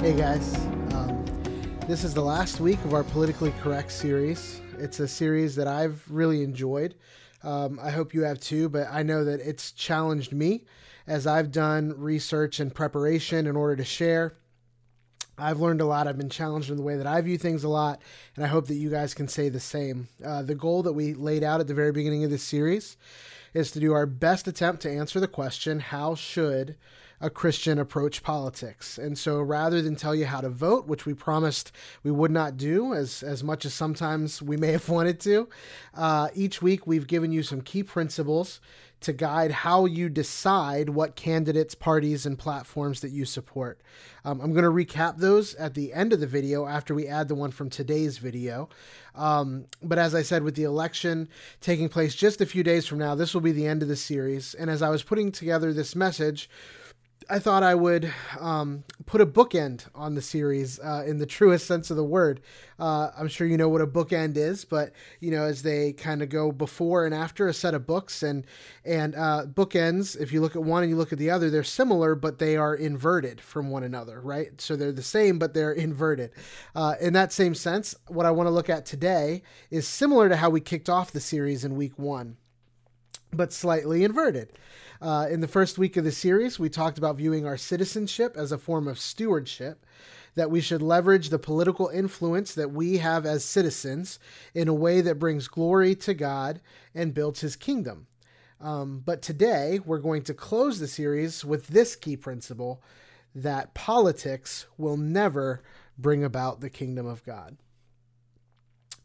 Hey guys, um, this is the last week of our Politically Correct series. It's a series that I've really enjoyed. Um, I hope you have too, but I know that it's challenged me as I've done research and preparation in order to share. I've learned a lot. I've been challenged in the way that I view things a lot, and I hope that you guys can say the same. Uh, the goal that we laid out at the very beginning of this series is to do our best attempt to answer the question how should a Christian approach politics. And so rather than tell you how to vote, which we promised we would not do as, as much as sometimes we may have wanted to, uh, each week we've given you some key principles to guide how you decide what candidates, parties, and platforms that you support. Um, I'm going to recap those at the end of the video after we add the one from today's video. Um, but as I said, with the election taking place just a few days from now, this will be the end of the series. And as I was putting together this message, I thought I would um, put a bookend on the series uh, in the truest sense of the word. Uh, I'm sure you know what a bookend is, but you know as they kind of go before and after a set of books, and and uh, bookends. If you look at one and you look at the other, they're similar, but they are inverted from one another, right? So they're the same, but they're inverted. Uh, in that same sense, what I want to look at today is similar to how we kicked off the series in week one, but slightly inverted. Uh, in the first week of the series, we talked about viewing our citizenship as a form of stewardship, that we should leverage the political influence that we have as citizens in a way that brings glory to God and builds his kingdom. Um, but today, we're going to close the series with this key principle that politics will never bring about the kingdom of God.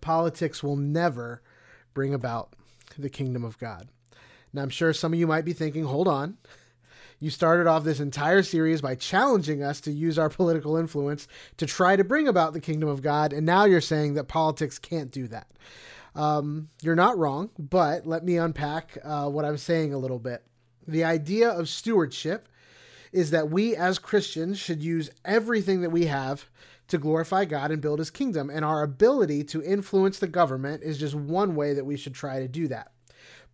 Politics will never bring about the kingdom of God. Now, I'm sure some of you might be thinking, hold on. You started off this entire series by challenging us to use our political influence to try to bring about the kingdom of God, and now you're saying that politics can't do that. Um, you're not wrong, but let me unpack uh, what I'm saying a little bit. The idea of stewardship is that we as Christians should use everything that we have to glorify God and build his kingdom, and our ability to influence the government is just one way that we should try to do that.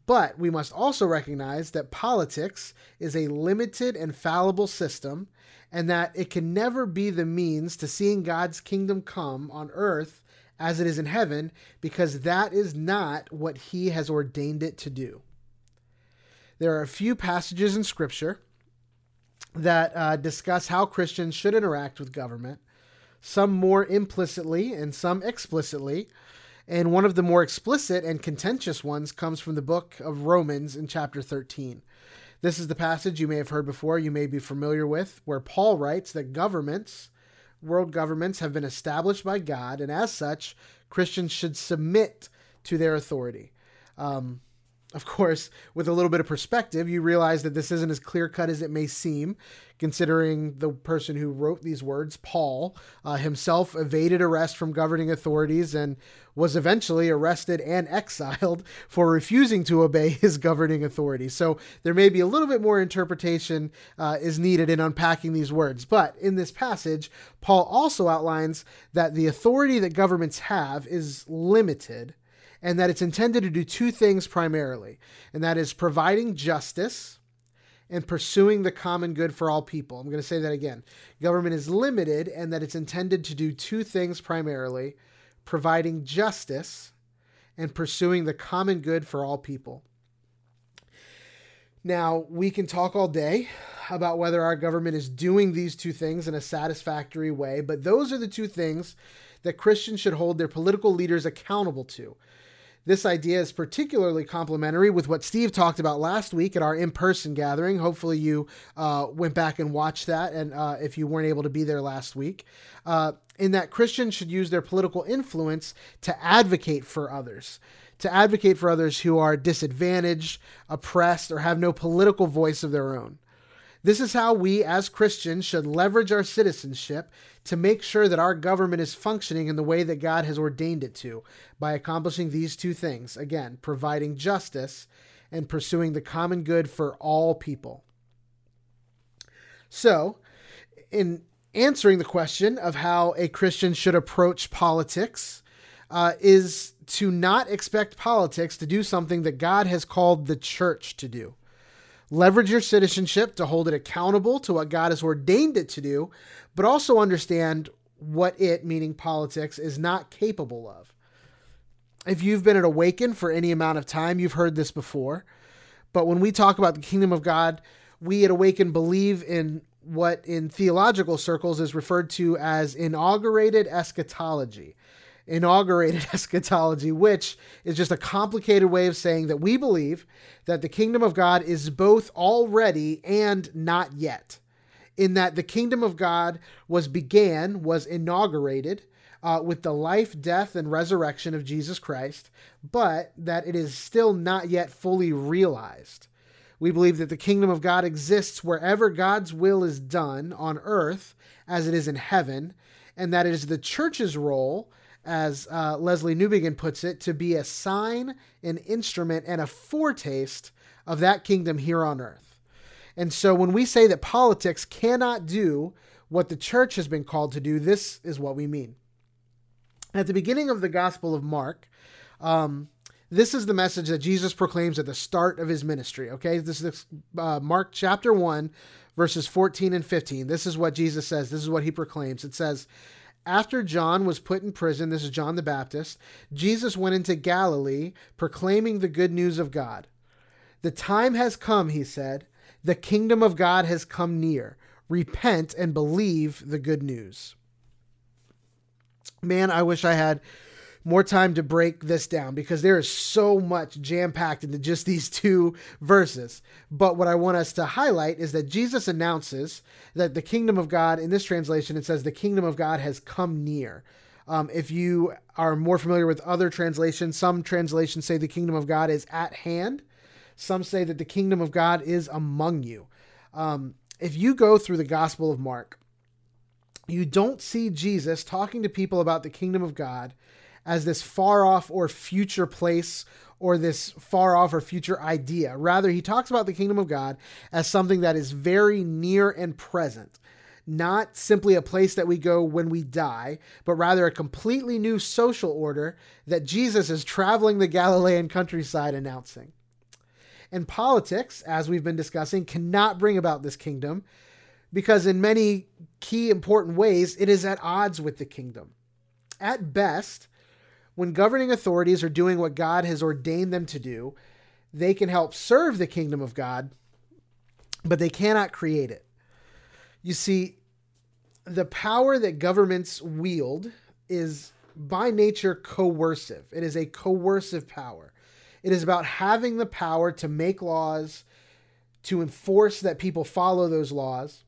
But we must also recognize that politics is a limited and fallible system, and that it can never be the means to seeing God's kingdom come on earth as it is in heaven, because that is not what He has ordained it to do. There are a few passages in Scripture that uh, discuss how Christians should interact with government, some more implicitly and some explicitly. And one of the more explicit and contentious ones comes from the book of Romans in chapter 13. This is the passage you may have heard before, you may be familiar with, where Paul writes that governments, world governments, have been established by God, and as such, Christians should submit to their authority. Um, of course, with a little bit of perspective, you realize that this isn't as clear cut as it may seem, considering the person who wrote these words, Paul, uh, himself evaded arrest from governing authorities and was eventually arrested and exiled for refusing to obey his governing authority. So there may be a little bit more interpretation uh, is needed in unpacking these words. But in this passage, Paul also outlines that the authority that governments have is limited and that it's intended to do two things primarily, and that is providing justice and pursuing the common good for all people. I'm going to say that again. Government is limited and that it's intended to do two things primarily providing justice and pursuing the common good for all people. Now, we can talk all day about whether our government is doing these two things in a satisfactory way, but those are the two things that Christians should hold their political leaders accountable to. This idea is particularly complementary with what Steve talked about last week at our in person gathering. Hopefully, you uh, went back and watched that, and uh, if you weren't able to be there last week, uh, in that Christians should use their political influence to advocate for others. To advocate for others who are disadvantaged, oppressed, or have no political voice of their own. This is how we, as Christians, should leverage our citizenship to make sure that our government is functioning in the way that God has ordained it to by accomplishing these two things again, providing justice and pursuing the common good for all people. So, in answering the question of how a Christian should approach politics, uh, is to not expect politics to do something that God has called the church to do. Leverage your citizenship to hold it accountable to what God has ordained it to do, but also understand what it, meaning politics, is not capable of. If you've been at Awaken for any amount of time, you've heard this before. But when we talk about the kingdom of God, we at Awaken believe in what in theological circles is referred to as inaugurated eschatology inaugurated eschatology, which is just a complicated way of saying that we believe that the kingdom of God is both already and not yet. In that the kingdom of God was began, was inaugurated uh, with the life, death, and resurrection of Jesus Christ, but that it is still not yet fully realized. We believe that the kingdom of God exists wherever God's will is done on earth as it is in heaven, and that it is the church's role as uh, Lesslie Newbigin puts it, to be a sign, an instrument, and a foretaste of that kingdom here on earth. And so when we say that politics cannot do what the church has been called to do, this is what we mean. At the beginning of the Gospel of Mark, um, this is the message that Jesus proclaims at the start of his ministry. Okay, this is uh, Mark chapter 1, verses 14 and 15. This is what Jesus says. This is what he proclaims. It says, after John was put in prison, this is John the Baptist, Jesus went into Galilee proclaiming the good news of God. The time has come, he said. The kingdom of God has come near. Repent and believe the good news. Man, I wish I had more time to break this down because there is so much jam packed into just these two verses. But what I want us to highlight is that Jesus announces that the kingdom of God, in this translation, it says the kingdom of God has come near. Um, if you are more familiar with other translations, some translations say the kingdom of God is at hand. Some say that the kingdom of God is among you. Um, if you go through the Gospel of Mark, you don't see Jesus talking to people about the kingdom of God as this far off or future place or this far off or future idea. Rather, he talks about the kingdom of God as something that is very near and present. Not simply a place that we go when we die, but rather a completely new social order that Jesus is traveling the Galilean countryside announcing. And politics, as we've been discussing, cannot bring about this kingdom because, in many key important ways, it is at odds with the kingdom. At best, when governing authorities are doing what God has ordained them to do, they can help serve the kingdom of God, but they cannot create it. You see, the power that governments wield is by nature coercive. It is a coercive power. It is about having the power to make laws, to enforce that people follow those laws.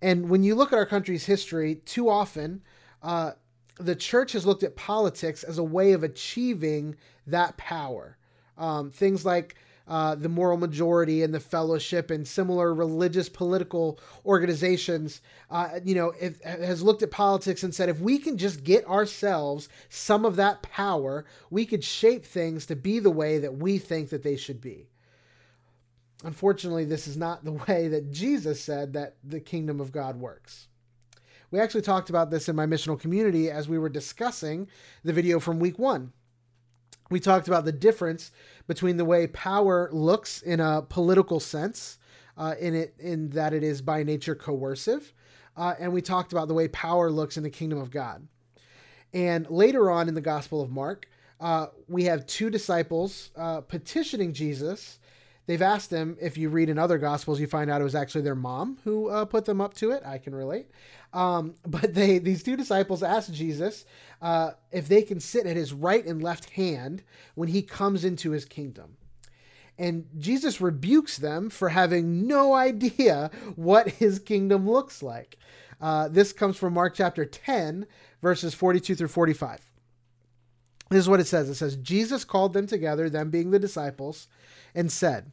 And when you look at our country's history, too often, uh, the church has looked at politics as a way of achieving that power. Um, things like uh, the moral majority and the fellowship and similar religious political organizations, uh, you know, has looked at politics and said if we can just get ourselves some of that power, we could shape things to be the way that we think that they should be. Unfortunately, this is not the way that Jesus said that the kingdom of God works. We actually talked about this in my missional community as we were discussing the video from week one. We talked about the difference between the way power looks in a political sense, uh, in it in that it is by nature coercive, uh, and we talked about the way power looks in the kingdom of God. And later on in the Gospel of Mark, uh, we have two disciples uh, petitioning Jesus They've asked them if you read in other gospels, you find out it was actually their mom who uh, put them up to it. I can relate. Um, but they, these two disciples asked Jesus uh, if they can sit at his right and left hand when he comes into his kingdom. And Jesus rebukes them for having no idea what his kingdom looks like. Uh, this comes from Mark chapter 10, verses 42 through 45. This is what it says it says, Jesus called them together, them being the disciples, and said,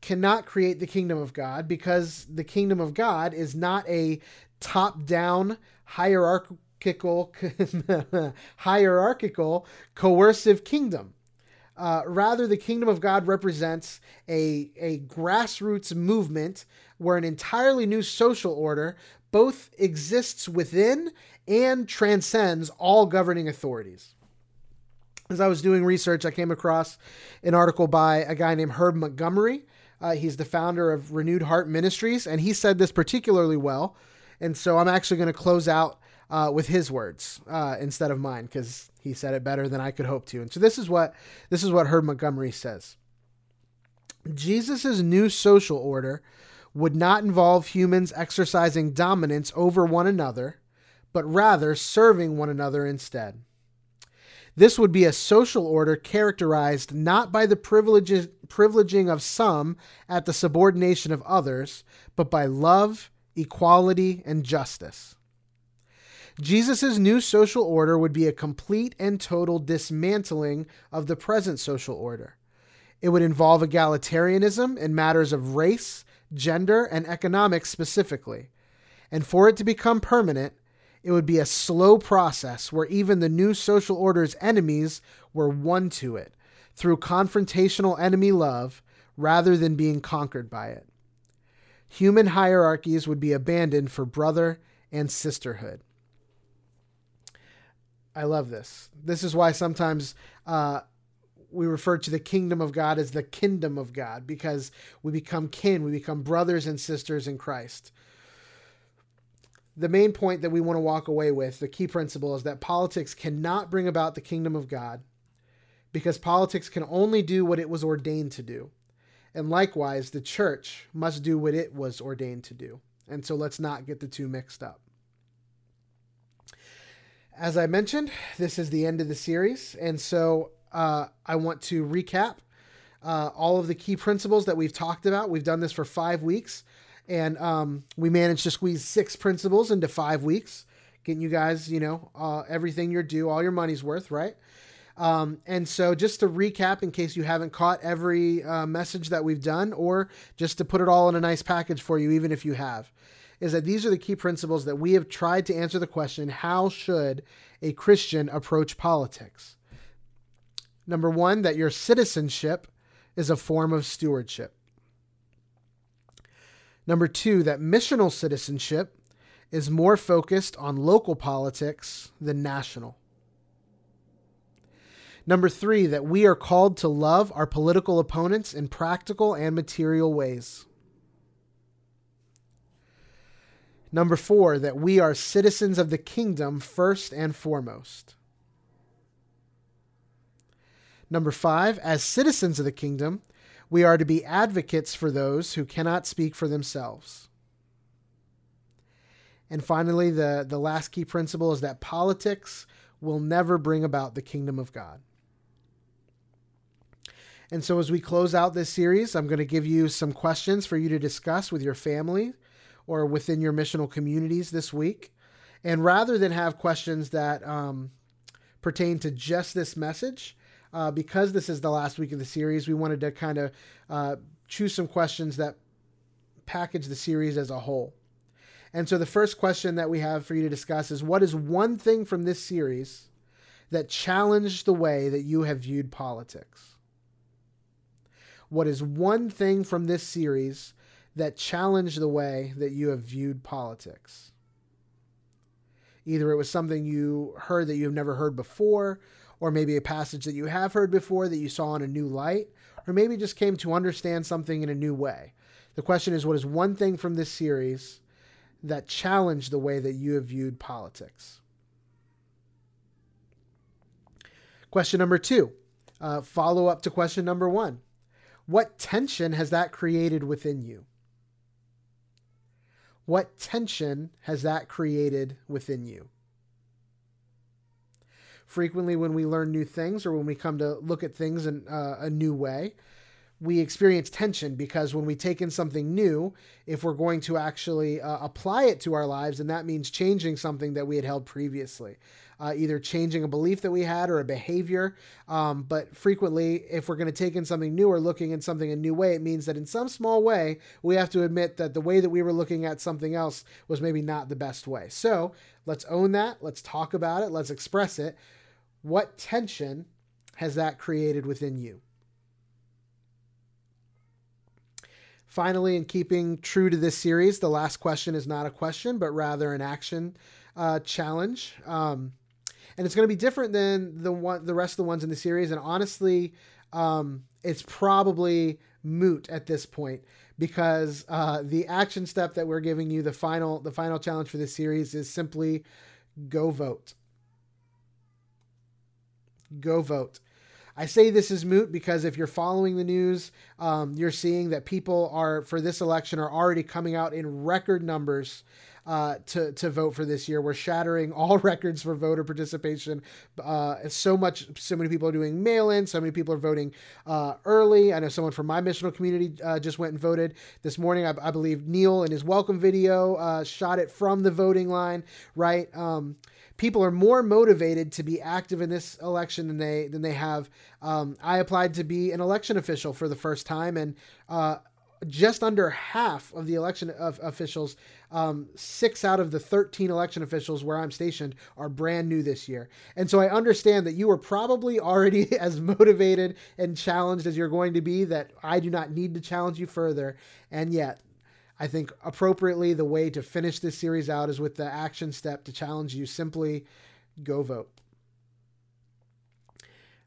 cannot create the kingdom of God because the kingdom of God is not a top down hierarchical hierarchical coercive kingdom. Uh, rather, the kingdom of God represents a, a grassroots movement where an entirely new social order both exists within and transcends all governing authorities. As I was doing research, I came across an article by a guy named Herb Montgomery. Uh, he's the founder of Renewed Heart Ministries, and he said this particularly well. And so I'm actually going to close out uh, with his words uh, instead of mine because he said it better than I could hope to. And so this is what this is what Herb Montgomery says. Jesus' new social order would not involve humans exercising dominance over one another, but rather serving one another instead. This would be a social order characterized not by the privileging of some at the subordination of others, but by love, equality, and justice. Jesus' new social order would be a complete and total dismantling of the present social order. It would involve egalitarianism in matters of race, gender, and economics specifically. And for it to become permanent, it would be a slow process where even the new social order's enemies were won to it through confrontational enemy love rather than being conquered by it. Human hierarchies would be abandoned for brother and sisterhood. I love this. This is why sometimes uh, we refer to the kingdom of God as the kin-dom of God because we become kin, we become brothers and sisters in Christ. The main point that we want to walk away with, the key principle, is that politics cannot bring about the kingdom of God because politics can only do what it was ordained to do. And likewise, the church must do what it was ordained to do. And so let's not get the two mixed up. As I mentioned, this is the end of the series. And so uh, I want to recap uh, all of the key principles that we've talked about. We've done this for five weeks, and um, we managed to squeeze six principles into five weeks, getting you guys, you know, uh, everything you're due, all your money's worth, right? Um, and so, just to recap, in case you haven't caught every uh, message that we've done, or just to put it all in a nice package for you, even if you have, is that these are the key principles that we have tried to answer the question how should a Christian approach politics? Number one, that your citizenship is a form of stewardship. Number two, that missional citizenship is more focused on local politics than national. Number three, that we are called to love our political opponents in practical and material ways. Number four, that we are citizens of the kingdom first and foremost. Number five, as citizens of the kingdom, we are to be advocates for those who cannot speak for themselves. And finally, the, the last key principle is that politics will never bring about the kingdom of God. And so, as we close out this series, I'm going to give you some questions for you to discuss with your family or within your missional communities this week. And rather than have questions that um, pertain to just this message, uh, because this is the last week of the series, we wanted to kind of uh, choose some questions that package the series as a whole. And so the first question that we have for you to discuss is what is one thing from this series that challenged the way that you have viewed politics? What is one thing from this series that challenged the way that you have viewed politics? Either it was something you heard that you've never heard before, or maybe a passage that you have heard before that you saw in a new light, or maybe just came to understand something in a new way. The question is what is one thing from this series that challenged the way that you have viewed politics? Question number two, uh, follow up to question number one. What tension has that created within you? What tension has that created within you? Frequently, when we learn new things or when we come to look at things in uh, a new way, we experience tension because when we take in something new, if we're going to actually uh, apply it to our lives, and that means changing something that we had held previously, uh, either changing a belief that we had or a behavior. Um, but frequently, if we're going to take in something new or looking at something a new way, it means that in some small way, we have to admit that the way that we were looking at something else was maybe not the best way. So let's own that. Let's talk about it. Let's express it. What tension has that created within you? Finally, in keeping true to this series, the last question is not a question, but rather an action uh, challenge. Um, and it's going to be different than the one, the rest of the ones in the series. And honestly, um, it's probably moot at this point because uh, the action step that we're giving you, the final, the final challenge for this series, is simply go vote. Go vote. I say this is moot because if you're following the news, um, you're seeing that people are for this election are already coming out in record numbers uh, to to vote for this year. We're shattering all records for voter participation. Uh, so much, so many people are doing mail-in. So many people are voting uh, early. I know someone from my missional community uh, just went and voted this morning. I, I believe Neil in his welcome video uh, shot it from the voting line. Right. Um, people are more motivated to be active in this election than they than they have. Um, I applied to be an election official for the first time, and uh, just under half of the election of officials, um, six out of the 13 election officials where I'm stationed are brand new this year. And so I understand that you are probably already as motivated and challenged as you're going to be, that I do not need to challenge you further. And yet, I think appropriately the way to finish this series out is with the action step to challenge you simply go vote.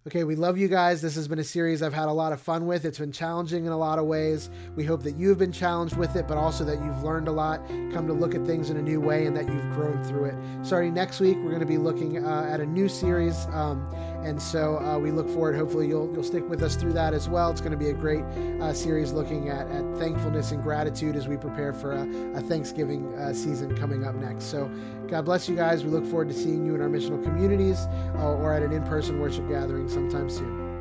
Okay, we love you guys. This has been a series I've had a lot of fun with. It's been challenging in a lot of ways. We hope that you've been challenged with it, but also that you've learned a lot, come to look at things in a new way, and that you've grown through it. Starting next week, we're going to be looking uh, at a new series, um, and so uh, we look forward. Hopefully, you'll you'll stick with us through that as well. It's going to be a great uh, series looking at, at thankfulness and gratitude as we prepare for a, a Thanksgiving uh, season coming up next. So, God bless you guys. We look forward to seeing you in our missional communities uh, or at an in-person worship gathering sometime soon.